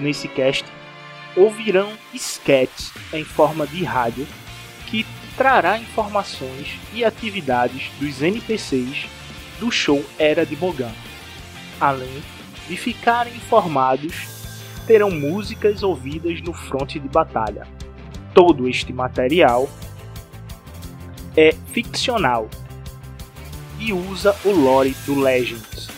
nesse cast, ouvirão sketches em forma de rádio que trará informações e atividades dos NPCs do show Era de Bogan. Além de ficarem informados, terão músicas ouvidas no fronte de batalha. Todo este material é ficcional e usa o lore do Legends.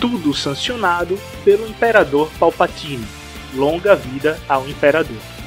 Tudo sancionado pelo Imperador Palpatine. Longa vida ao Imperador.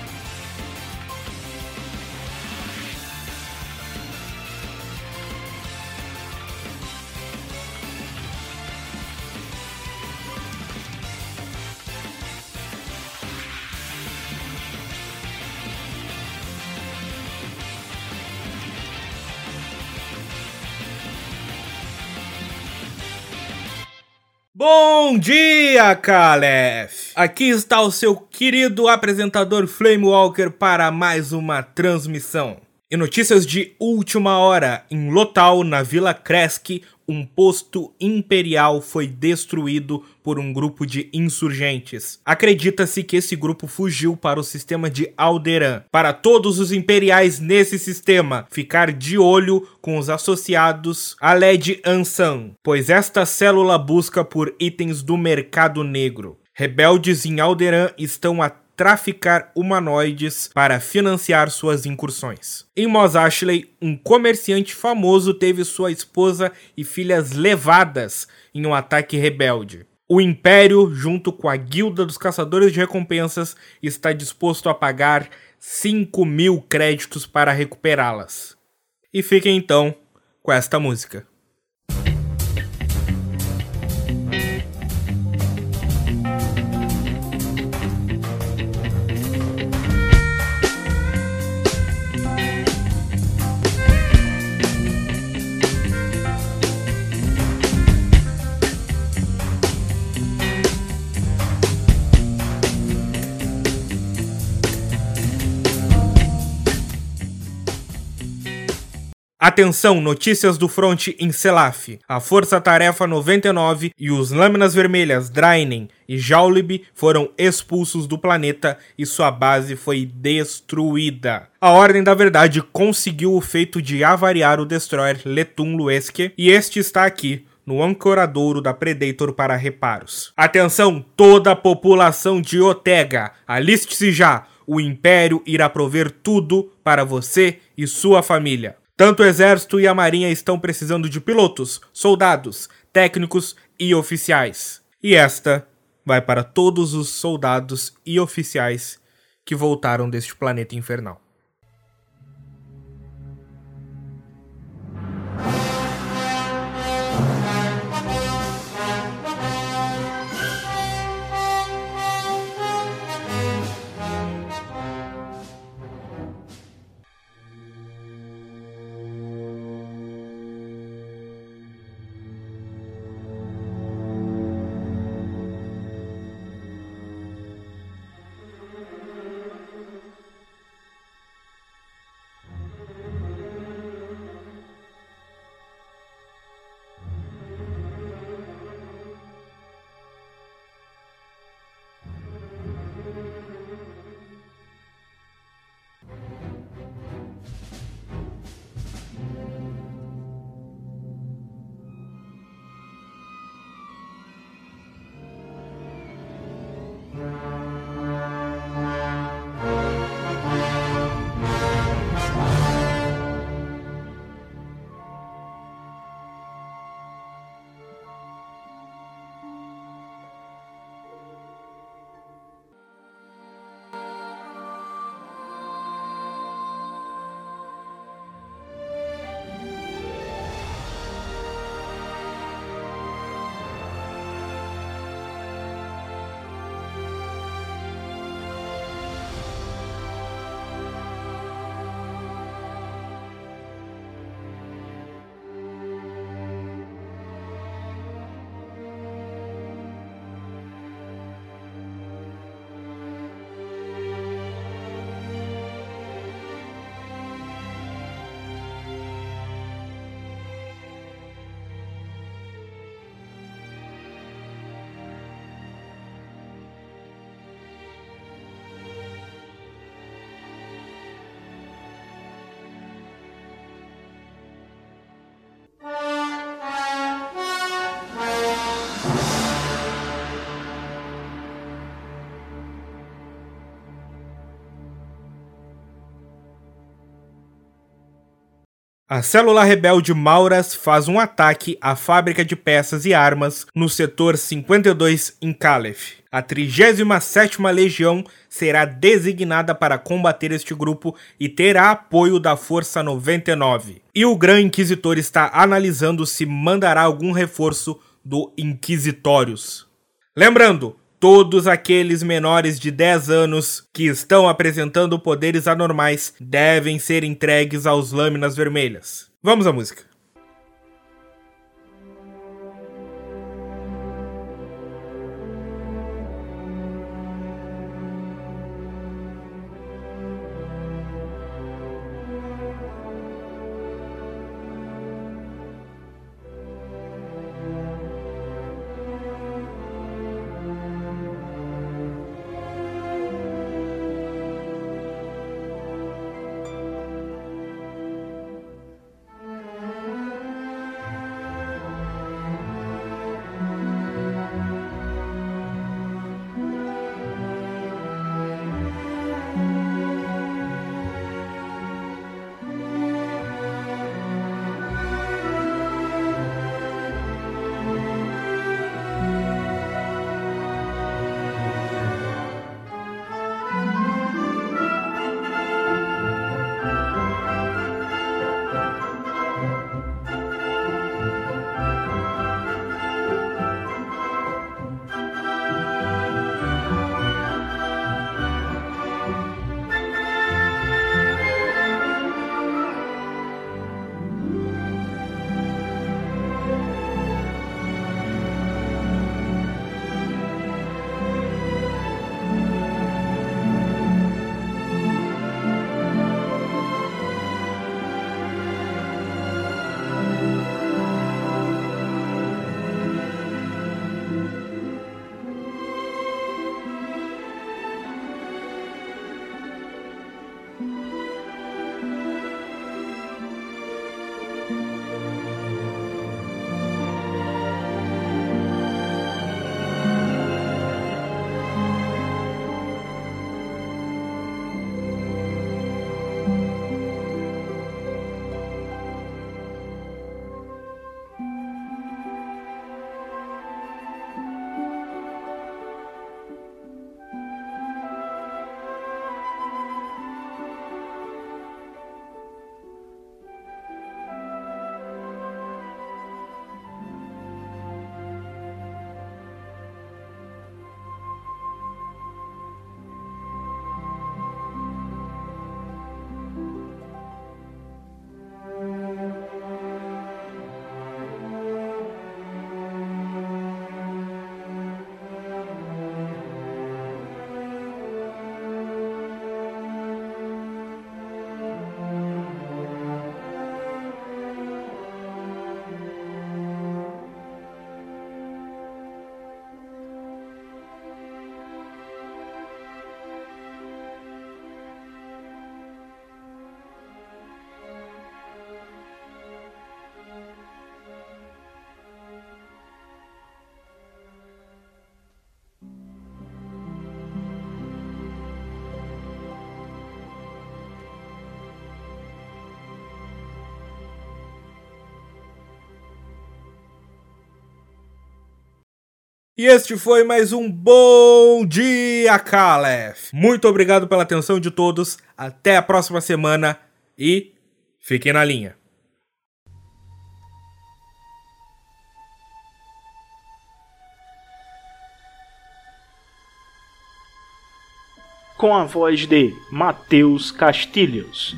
Bom dia, Calef! Aqui está o seu querido apresentador Flame Walker para mais uma transmissão. E notícias de última hora: em Lotal, na Vila Kresk, um posto imperial foi destruído por um grupo de insurgentes. Acredita-se que esse grupo fugiu para o sistema de Alderan. Para todos os imperiais nesse sistema, ficar de olho com os associados a Led Ansan, pois esta célula busca por itens do mercado negro. Rebeldes em Alderan estão a traficar humanoides para financiar suas incursões. Em Mos Eisley, um comerciante famoso teve sua esposa e filhas levadas em um ataque rebelde. O Império, junto com a Guilda dos Caçadores de Recompensas, está disposto a pagar 5 mil créditos para recuperá-las. E fiquem então com esta música. Atenção, notícias do fronte em Selaf. A Força Tarefa 99 e os Lâminas Vermelhas Drainen e Jaulib foram expulsos do planeta e sua base foi destruída. A Ordem da Verdade conseguiu o feito de avariar o destroyer Letun Lueske e este está aqui, no ancoradouro da Predator para reparos. Atenção, toda a população de Otega, aliste-se já! O Império irá prover tudo para você e sua família. Tanto o Exército e a Marinha estão precisando de pilotos, soldados, técnicos e oficiais. E esta vai para todos os soldados e oficiais que voltaram deste planeta infernal. A célula rebelde Mauras faz um ataque à fábrica de peças e armas no setor 52 em Calef. A 37ª Legião será designada para combater este grupo e terá apoio da Força 99. E o Gran Inquisitor está analisando se mandará algum reforço do Inquisitórios. Lembrando, todos aqueles menores de 10 anos que estão apresentando poderes anormais devem ser entregues aos Lâminas Vermelhas. Vamos à música. E este foi mais um Bom Dia Calef. Muito obrigado pela atenção de todos. Até a próxima semana e fiquem na linha. Com a voz de Matheus Castilhos.